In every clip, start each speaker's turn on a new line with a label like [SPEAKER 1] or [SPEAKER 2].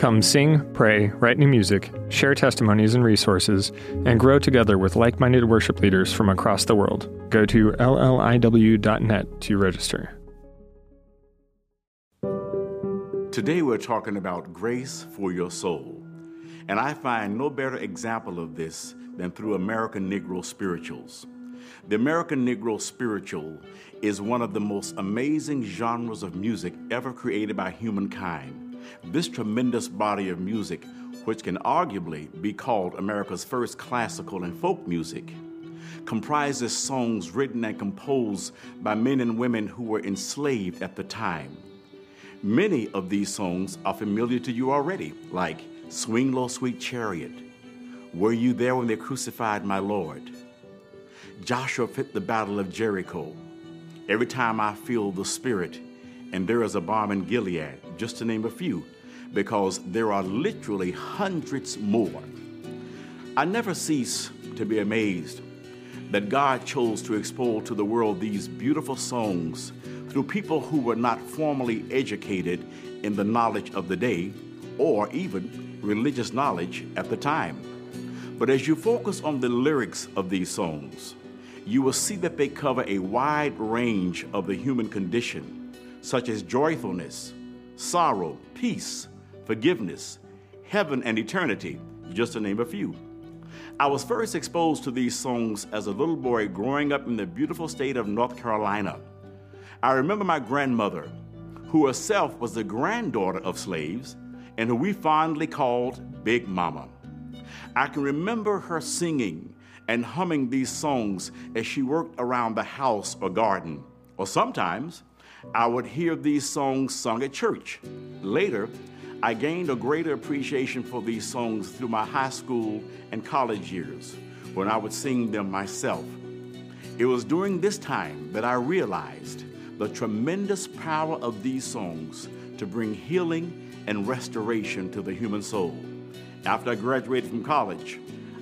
[SPEAKER 1] Come sing, pray, write new music, share testimonies and resources, and grow together with like minded worship leaders from across the world. Go to lliw.net to register.
[SPEAKER 2] Today we're talking about grace for your soul. And I find no better example of this than through American Negro spirituals. The American Negro spiritual is one of the most amazing genres of music ever created by humankind. This tremendous body of music, which can arguably be called America's first classical and folk music, comprises songs written and composed by men and women who were enslaved at the time. Many of these songs are familiar to you already, like Swing Low, Sweet Chariot, Were You There When They Crucified My Lord? Joshua fit the Battle of Jericho. Every time I feel the Spirit, and there is a balm in Gilead, just to name a few, because there are literally hundreds more. I never cease to be amazed that God chose to expose to the world these beautiful songs through people who were not formally educated in the knowledge of the day or even religious knowledge at the time. But as you focus on the lyrics of these songs, you will see that they cover a wide range of the human condition, such as joyfulness, sorrow, peace, forgiveness, heaven, and eternity, just to name a few. I was first exposed to these songs as a little boy growing up in the beautiful state of North Carolina. I remember my grandmother, who herself was the granddaughter of slaves and who we fondly called Big Mama. I can remember her singing and humming these songs as she worked around the house or garden. Or sometimes I would hear these songs sung at church. Later, I gained a greater appreciation for these songs through my high school and college years when I would sing them myself. It was during this time that I realized the tremendous power of these songs to bring healing and restoration to the human soul. After I graduated from college,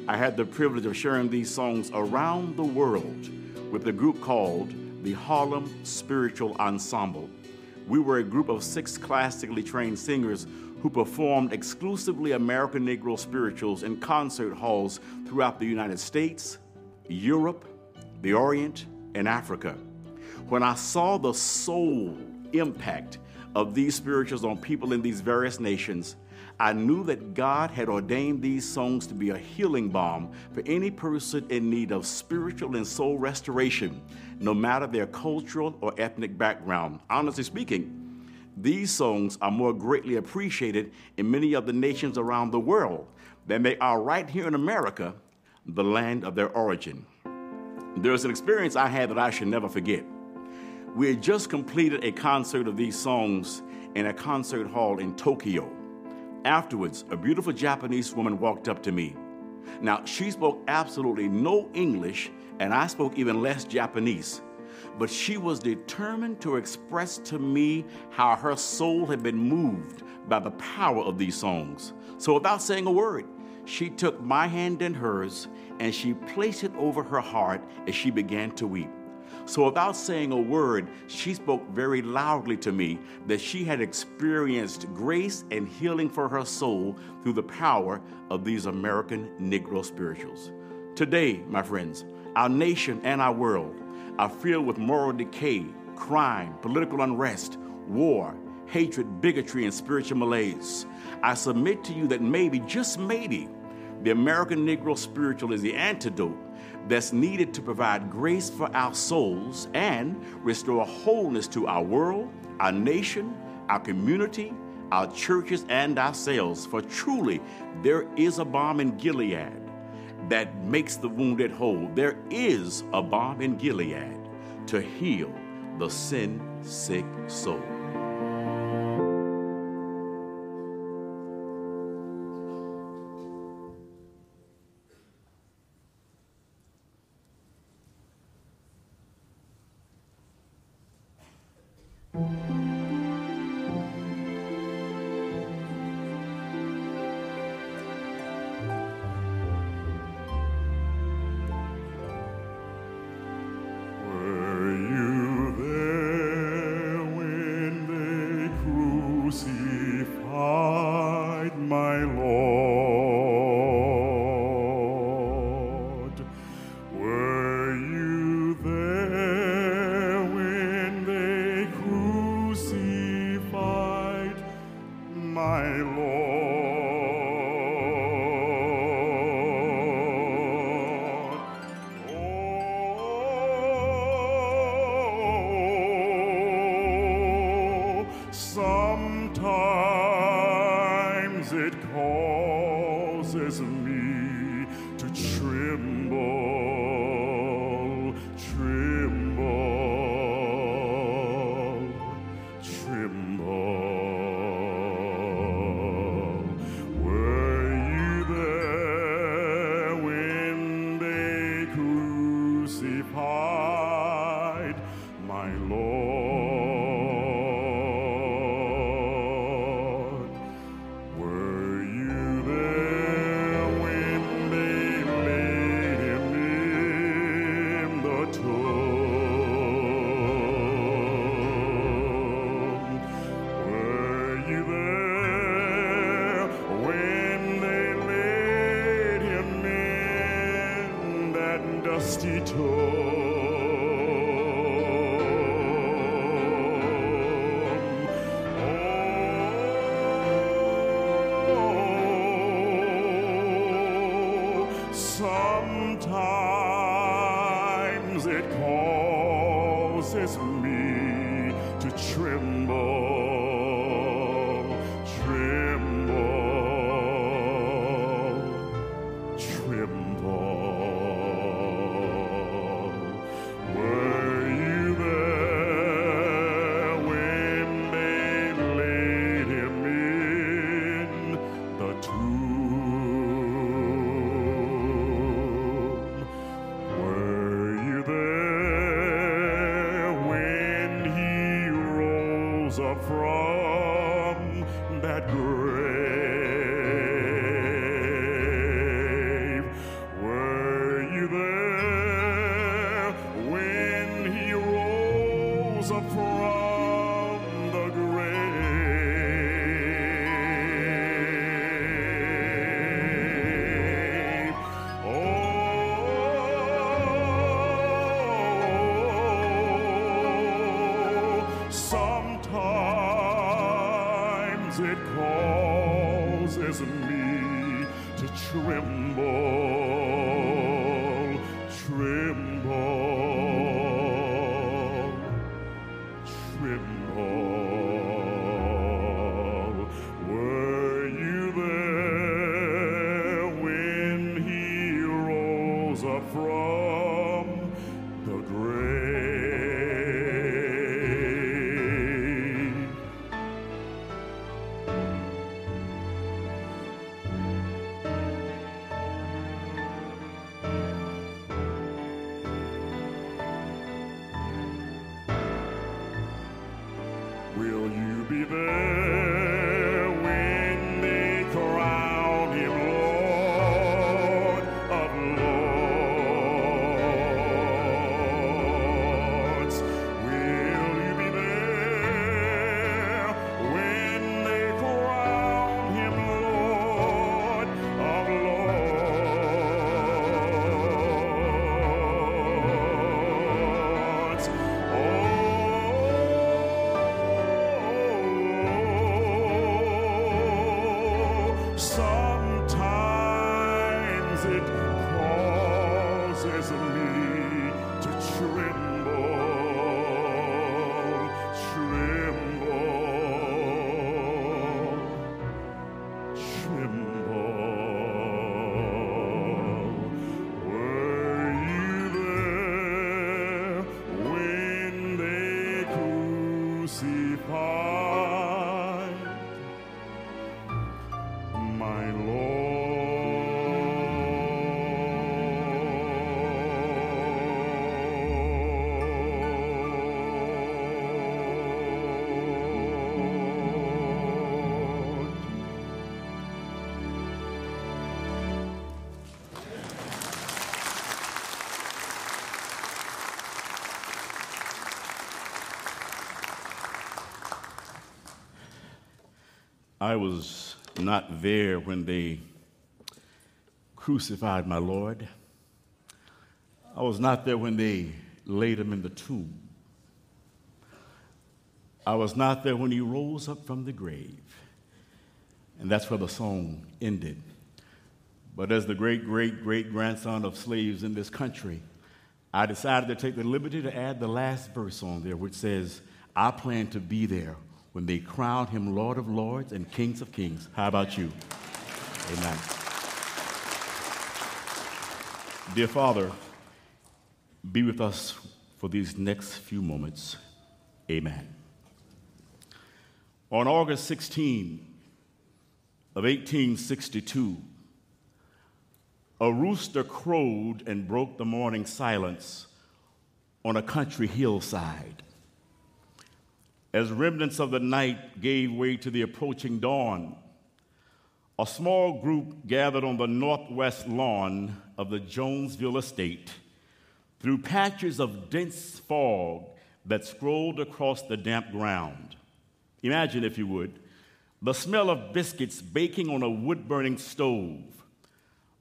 [SPEAKER 2] I had the privilege of sharing these songs around the world with a group called the Harlem Spiritual Ensemble. We were a group of six classically trained singers who performed exclusively American Negro spirituals in concert halls throughout the United States, Europe, the Orient, and Africa. When I saw the soul impact of these spirituals on people in these various nations, I knew that God had ordained these songs to be a healing balm for any person in need of spiritual and soul restoration, no matter their cultural or ethnic background. Honestly speaking, these songs are more greatly appreciated in many of the nations around the world than they are right here in America, the land of their origin. There's an experience I had that I should never forget. We had just completed a concert of these songs in a concert hall in Tokyo. Afterwards, a beautiful Japanese woman walked up to me. Now, she spoke absolutely no English, and I spoke even less Japanese. But she was determined to express to me how her soul had been moved by the power of these songs. So, without saying a word, she took my hand in hers and she placed it over her heart as she began to weep. So, without saying a word, she spoke very loudly to me that she had experienced grace and healing for her soul through the power of these American Negro spirituals. Today, my friends, our nation and our world are filled with moral decay, crime, political unrest, war, hatred, bigotry, and spiritual malaise. I submit to you that maybe, just maybe, the American Negro spiritual is the antidote that's needed to provide grace for our souls and restore wholeness to our world, our nation, our community, our churches, and ourselves. For truly, there is a balm in Gilead that makes the wounded whole. There is a balm in Gilead to heal the sin sick soul. my cito I was not there when they crucified my Lord. I was not there when they laid him in the tomb. I was not there when he rose up from the grave. And that's where the song ended. But as the great, great, great grandson of slaves in this country, I decided to take the liberty to add the last verse on there, which says, I plan to be there when they crown him Lord of Lords and Kings of Kings. How about you? Amen. Dear Father, be with us for these next few moments. Amen. On August 16 of 1862, a rooster crowed and broke the morning silence on a country hillside as remnants of the night gave way to the approaching dawn, a small group gathered on the northwest lawn of the Jonesville estate through patches of dense fog that scrolled across the damp ground. Imagine, if you would, the smell of biscuits baking on a wood burning stove,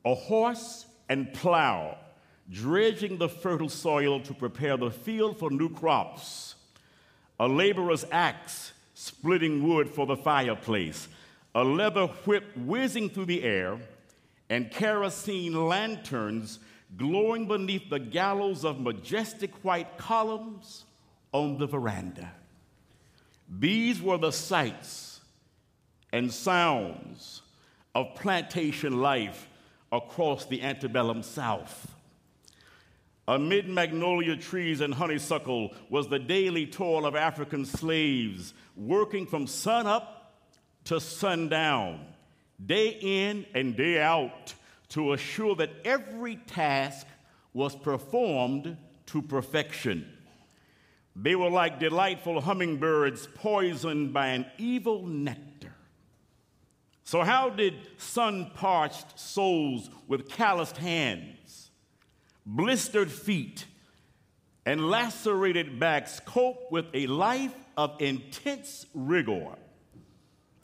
[SPEAKER 2] a horse and plow dredging the fertile soil to prepare the field for new crops a laborer's axe splitting wood for the fireplace, a leather whip whizzing through the air, and kerosene lanterns glowing beneath the gallows of majestic white columns on the veranda. These were the sights and sounds of plantation life across the antebellum South. Amid magnolia trees and honeysuckle was the daily toil of African slaves working from sun up to sundown, day in and day out, to assure that every task was performed to perfection. They were like delightful hummingbirds poisoned by an evil nectar. So, how did sun parched souls with calloused hands? Blistered feet, and lacerated backs cope with a life of intense rigor.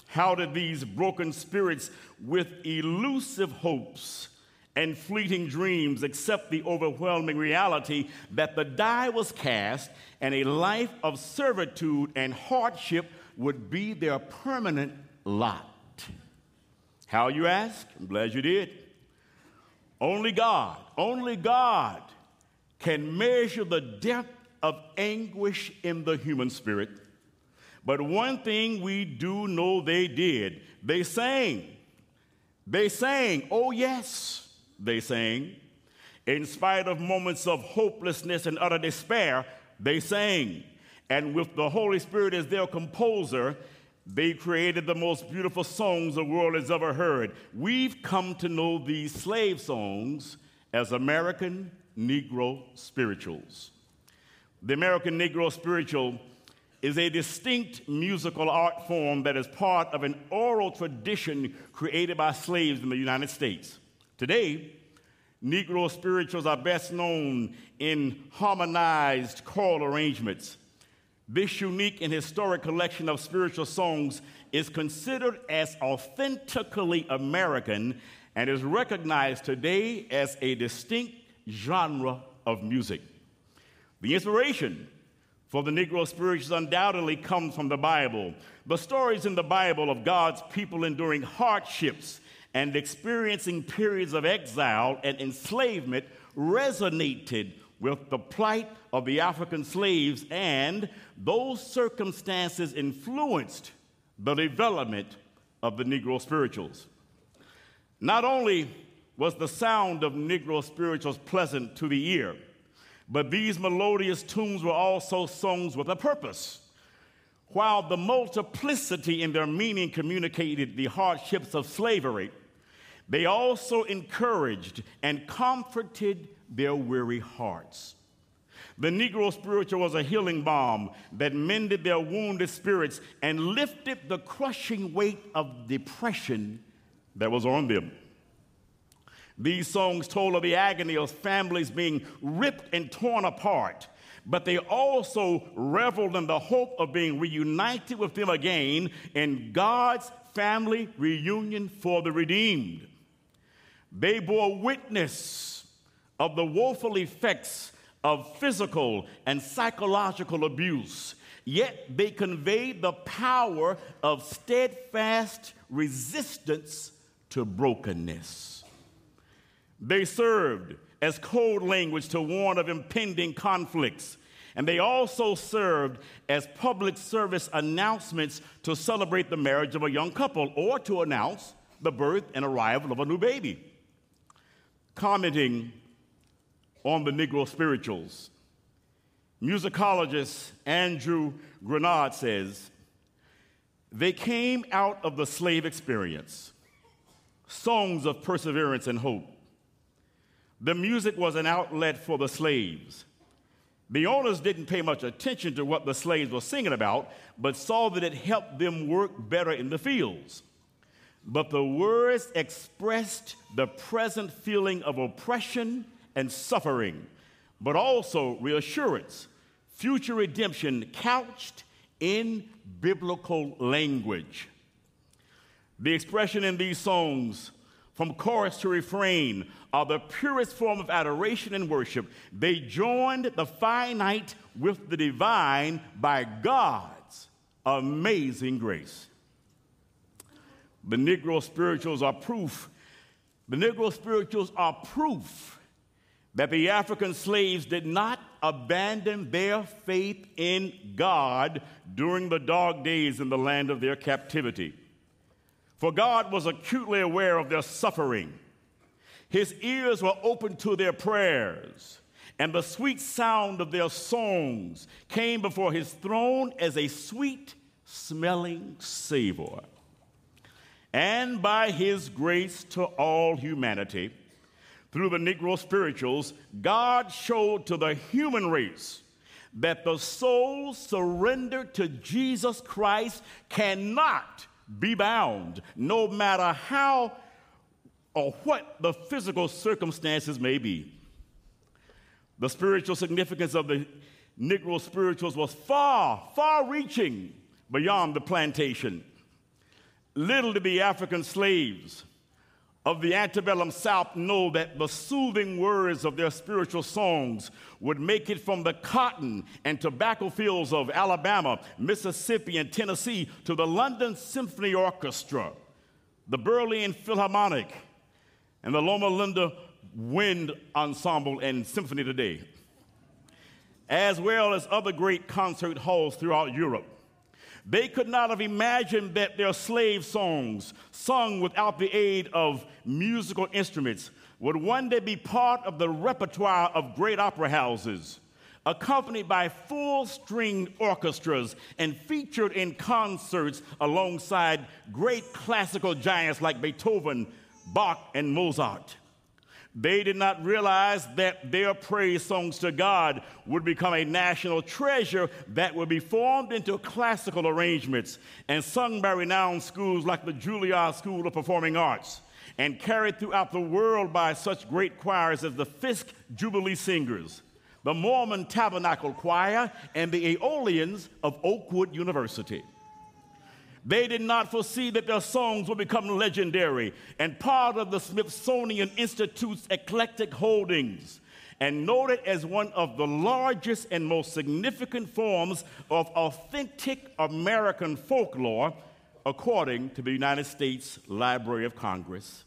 [SPEAKER 2] How did these broken spirits with elusive hopes and fleeting dreams accept the overwhelming reality that the die was cast and a life of servitude and hardship would be their permanent lot? How, you ask? I'm glad you did. Only God, only God can measure the depth of anguish in the human spirit. But one thing we do know they did they sang. They sang, oh yes, they sang. In spite of moments of hopelessness and utter despair, they sang. And with the Holy Spirit as their composer, they created the most beautiful songs the world has ever heard. We've come to know these slave songs as American Negro spirituals. The American Negro spiritual is a distinct musical art form that is part of an oral tradition created by slaves in the United States. Today, Negro spirituals are best known in harmonized choral arrangements this unique and historic collection of spiritual songs is considered as authentically American and is recognized today as a distinct genre of music. The inspiration for the Negro spirituals undoubtedly comes from the Bible. The stories in the Bible of God's people enduring hardships and experiencing periods of exile and enslavement resonated with the plight of the African slaves, and those circumstances influenced the development of the Negro spirituals. Not only was the sound of Negro spirituals pleasant to the ear, but these melodious tunes were also songs with a purpose. While the multiplicity in their meaning communicated the hardships of slavery, they also encouraged and comforted their weary hearts. The Negro spiritual was a healing balm that mended their wounded spirits and lifted the crushing weight of depression that was on them. These songs told of the agony of families being ripped and torn apart but they also reveled in the hope of being reunited with them again in God's family reunion for the redeemed. They bore witness of the woeful effects of physical and psychological abuse, yet they conveyed the power of steadfast resistance to brokenness. They served as code language to warn of impending conflicts. And they also served as public service announcements to celebrate the marriage of a young couple or to announce the birth and arrival of a new baby. Commenting on the Negro spirituals, musicologist Andrew Granard says, They came out of the slave experience, songs of perseverance and hope the music was an outlet for the slaves. The owners didn't pay much attention to what the slaves were singing about, but saw that it helped them work better in the fields. But the words expressed the present feeling of oppression and suffering, but also reassurance, future redemption couched in biblical language. The expression in these songs from chorus to refrain are the purest form of adoration and worship. They joined the finite with the divine by God's amazing grace. The Negro spirituals are proof. The Negro spirituals are proof that the African slaves did not abandon their faith in God during the dark days in the land of their captivity. For God was acutely aware of their suffering. His ears were open to their prayers, and the sweet sound of their songs came before his throne as a sweet smelling savor. And by his grace to all humanity, through the Negro spirituals, God showed to the human race that the soul surrendered to Jesus Christ cannot be bound, no matter how or what the physical circumstances may be. The spiritual significance of the Negro spirituals was far, far reaching beyond the plantation. Little did the African slaves of the antebellum South know that the soothing words of their spiritual songs would make it from the cotton and tobacco fields of Alabama, Mississippi, and Tennessee to the London Symphony Orchestra, the Berlin Philharmonic, and the Loma Linda Wind Ensemble and Symphony today, as well as other great concert halls throughout Europe. They could not have imagined that their slave songs, sung without the aid of musical instruments, would one day be part of the repertoire of great opera houses, accompanied by full string orchestras and featured in concerts alongside great classical giants like Beethoven, Bach, and Mozart. They did not realize that their praise songs to God would become a national treasure that would be formed into classical arrangements and sung by renowned schools like the Juilliard School of Performing Arts and carried throughout the world by such great choirs as the Fisk Jubilee Singers, the Mormon Tabernacle Choir, and the Aeolians of Oakwood University. They did not foresee that their songs would become legendary and part of the Smithsonian Institute's eclectic holdings and noted as one of the largest and most significant forms of authentic American folklore, according to the United States Library of Congress.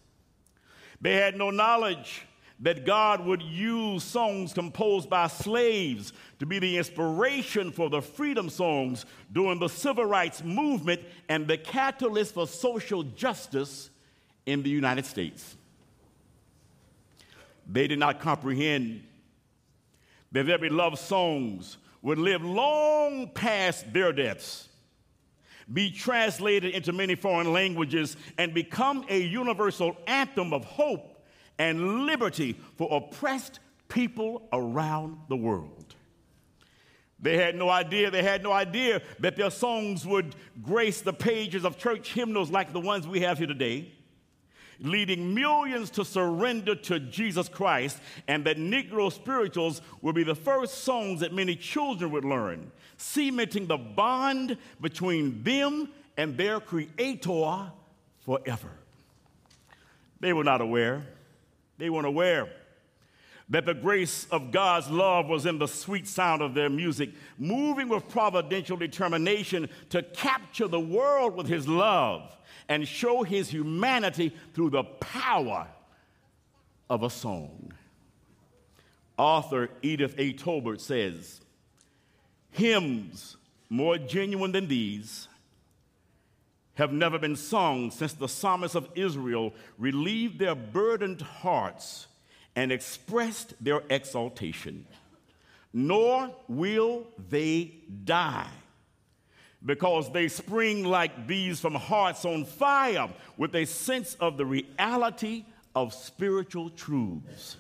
[SPEAKER 2] They had no knowledge that God would use songs composed by slaves to be the inspiration for the freedom songs during the civil rights movement and the catalyst for social justice in the United States. They did not comprehend that their beloved songs would live long past their deaths, be translated into many foreign languages, and become a universal anthem of hope and liberty for oppressed people around the world. They had no idea, they had no idea that their songs would grace the pages of church hymnals like the ones we have here today. leading millions to surrender to Jesus Christ, and that Negro spirituals will be the first songs that many children would learn, cementing the bond between them and their Creator forever. They were not aware, they weren't aware that the grace of God's love was in the sweet sound of their music, moving with providential determination to capture the world with his love and show his humanity through the power of a song. Author Edith A. Tolbert says, Hymns more genuine than these have never been sung since the psalmists of Israel relieved their burdened hearts and expressed their exaltation. Nor will they die because they spring like bees from hearts on fire with a sense of the reality of spiritual truths.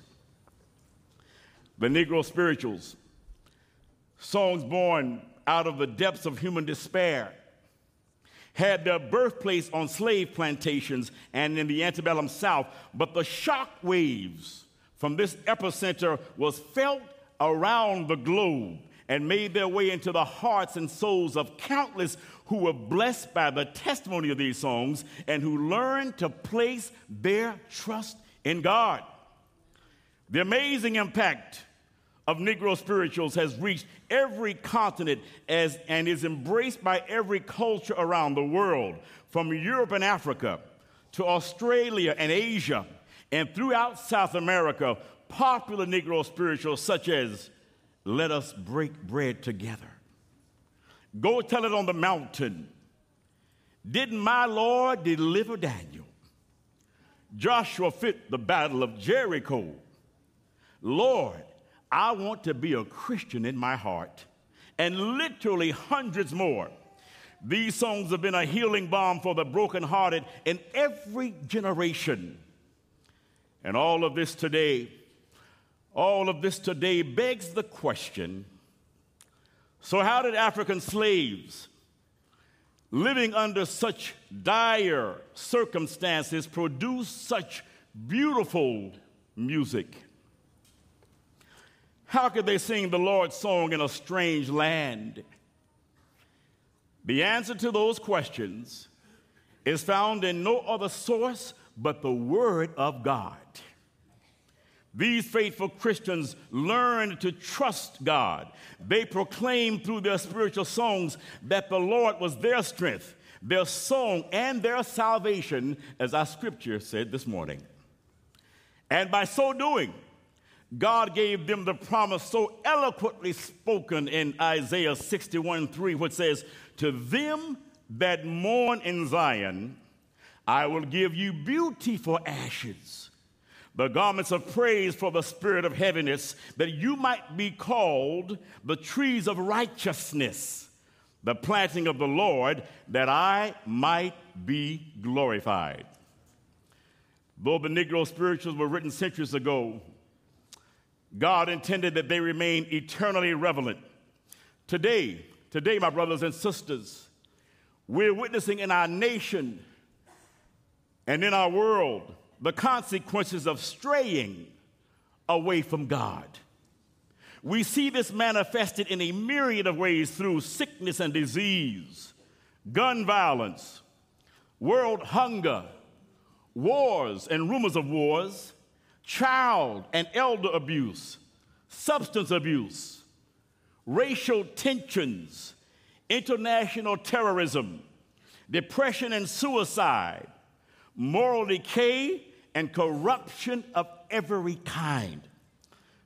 [SPEAKER 2] The Negro spirituals, songs born out of the depths of human despair, had their birthplace on slave plantations and in the antebellum South, but the shock waves from this epicenter was felt around the globe and made their way into the hearts and souls of countless who were blessed by the testimony of these songs and who learned to place their trust in God. The amazing impact of Negro spirituals has reached every continent as, and is embraced by every culture around the world, from Europe and Africa to Australia and Asia, and throughout South America, popular Negro spirituals such as let us break bread together. Go tell it on the mountain. Didn't my Lord deliver Daniel? Joshua fit the battle of Jericho. Lord, I want to be a Christian in my heart. And literally hundreds more. These songs have been a healing balm for the brokenhearted in every generation. And all of this today all of this today begs the question so, how did African slaves living under such dire circumstances produce such beautiful music? How could they sing the Lord's song in a strange land? The answer to those questions is found in no other source but the Word of God. These faithful Christians learned to trust God. They proclaimed through their spiritual songs that the Lord was their strength, their song, and their salvation, as our scripture said this morning. And by so doing, God gave them the promise so eloquently spoken in Isaiah 61 3, which says, To them that mourn in Zion, I will give you beauty for ashes the garments of praise for the spirit of heaviness, that you might be called the trees of righteousness, the planting of the Lord, that I might be glorified. Though the Negro spirituals were written centuries ago, God intended that they remain eternally relevant. Today, today, my brothers and sisters, we're witnessing in our nation and in our world the consequences of straying away from God. We see this manifested in a myriad of ways through sickness and disease, gun violence, world hunger, wars and rumors of wars, child and elder abuse, substance abuse, racial tensions, international terrorism, depression and suicide, moral decay, and corruption of every kind.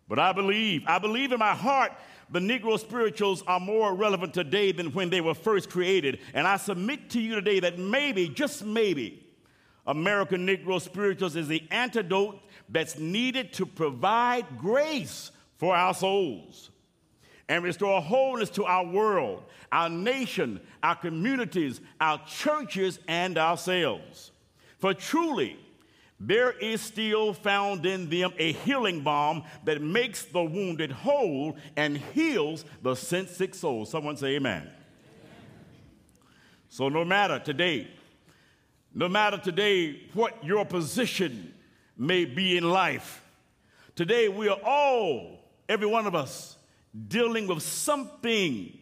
[SPEAKER 2] But I believe, I believe in my heart, the Negro spirituals are more relevant today than when they were first created. And I submit to you today that maybe, just maybe, American Negro spirituals is the antidote that's needed to provide grace for our souls and restore wholeness to our world, our nation, our communities, our churches, and ourselves. For truly, there is still found in them a healing balm that makes the wounded whole and heals the sick soul. Someone say, Amen. amen. So, no matter today, No matter today what your position may be in life, today we are all, every one of us, dealing with something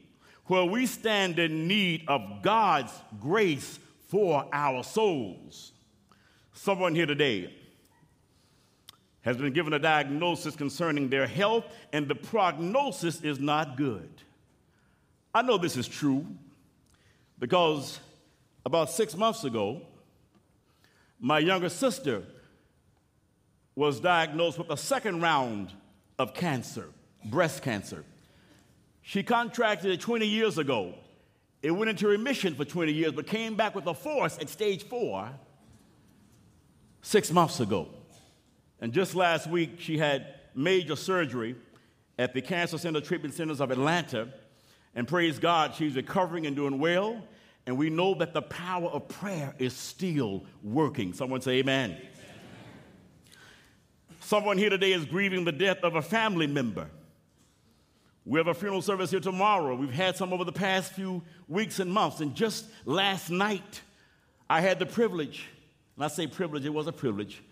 [SPEAKER 2] where we stand in need of God's grace for our souls. Someone here today has been given a diagnosis concerning their health, and the prognosis is not good. I know this is true because about six months ago, my younger sister was diagnosed with a second round of cancer, breast cancer. She contracted it 20 years ago. It went into remission for 20 years, but came back with a force at stage four six months ago. And just last week, she had major surgery at the Cancer Center Treatment Centers of Atlanta. And praise God, she's recovering and doing well. And we know that the power of prayer is still working. Someone say, Amen. Someone here today is grieving the death of a family member. We have a funeral service here tomorrow. We've had some over the past few weeks and months. And just last night, I had the privilege, and I say privilege, it was a privilege,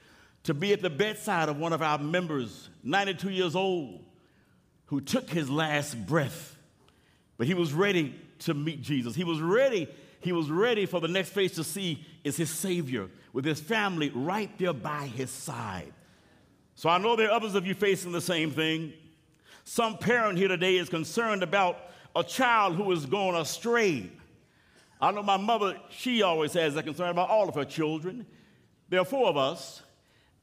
[SPEAKER 2] to be at the bedside of one of our members, 92 years old, who took his last breath. But he was ready to meet Jesus. He was ready. He was ready for the next face to see is his Savior with his family right there by his side. So I know there are others of you facing the same thing. Some parent here today is concerned about a child who is going astray. I know my mother, she always has that concern about all of her children. There are four of us,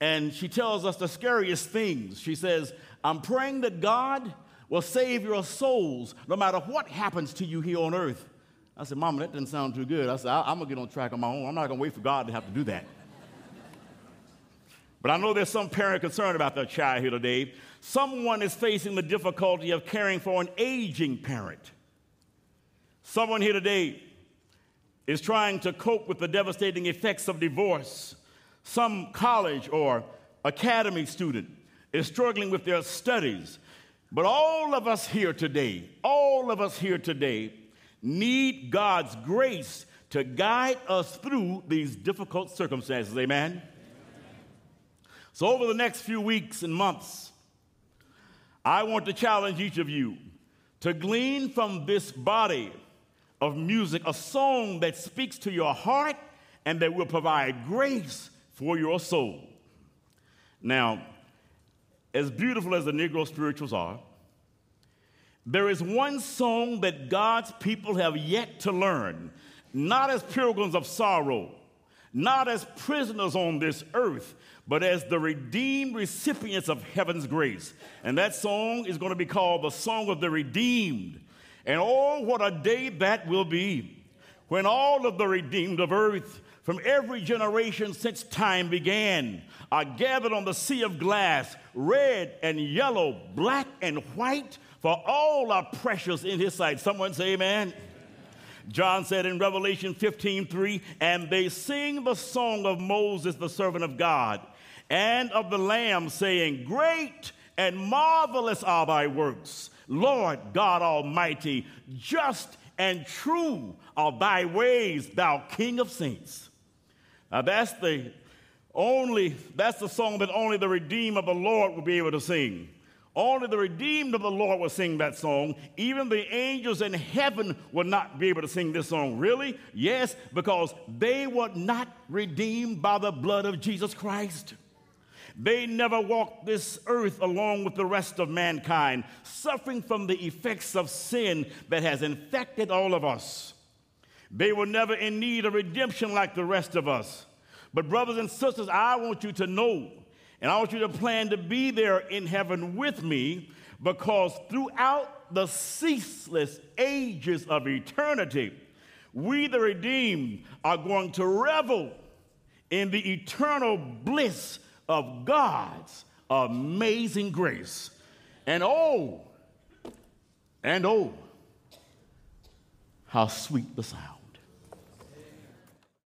[SPEAKER 2] and she tells us the scariest things. She says, I'm praying that God will save your souls no matter what happens to you here on earth. I said, Mama, that doesn't sound too good. I said, I'm going to get on track on my own. I'm not going to wait for God to have to do that. But I know there's some parent concerned about their child here today. Someone is facing the difficulty of caring for an aging parent. Someone here today is trying to cope with the devastating effects of divorce some college or academy student is struggling with their studies. But all of us here today, all of us here today need God's grace to guide us through these difficult circumstances. Amen? So, over the next few weeks and months, I want to challenge each of you to glean from this body of music a song that speaks to your heart and that will provide grace for your soul. Now, as beautiful as the Negro spirituals are, there is one song that God's people have yet to learn, not as pilgrims of sorrow, not as prisoners on this earth, but as the redeemed recipients of heaven's grace. And that song is going to be called the Song of the Redeemed. And oh, what a day that will be when all of the redeemed of earth from every generation since time began are gathered on the sea of glass, red and yellow, black and white, for all are precious in his sight. Someone say amen. John said in Revelation 15 3, and they sing the song of Moses, the servant of God, and of the Lamb, saying, Great and marvelous are thy works, Lord God Almighty, just and true are thy ways, thou King of saints. Now that's the only, that's the song that only the redeemed of the Lord will be able to sing. Only the redeemed of the Lord will sing that song. Even the angels in heaven will not be able to sing this song. Really? Yes, because they were not redeemed by the blood of Jesus Christ. They never walked this earth along with the rest of mankind, suffering from the effects of sin that has infected all of us. They were never in need of redemption like the rest of us. But, brothers and sisters, I want you to know, and I want you to plan to be there in heaven with me, because throughout the ceaseless ages of eternity, we, the redeemed, are going to revel in the eternal bliss of God's amazing grace. And oh, and oh, how sweet the sound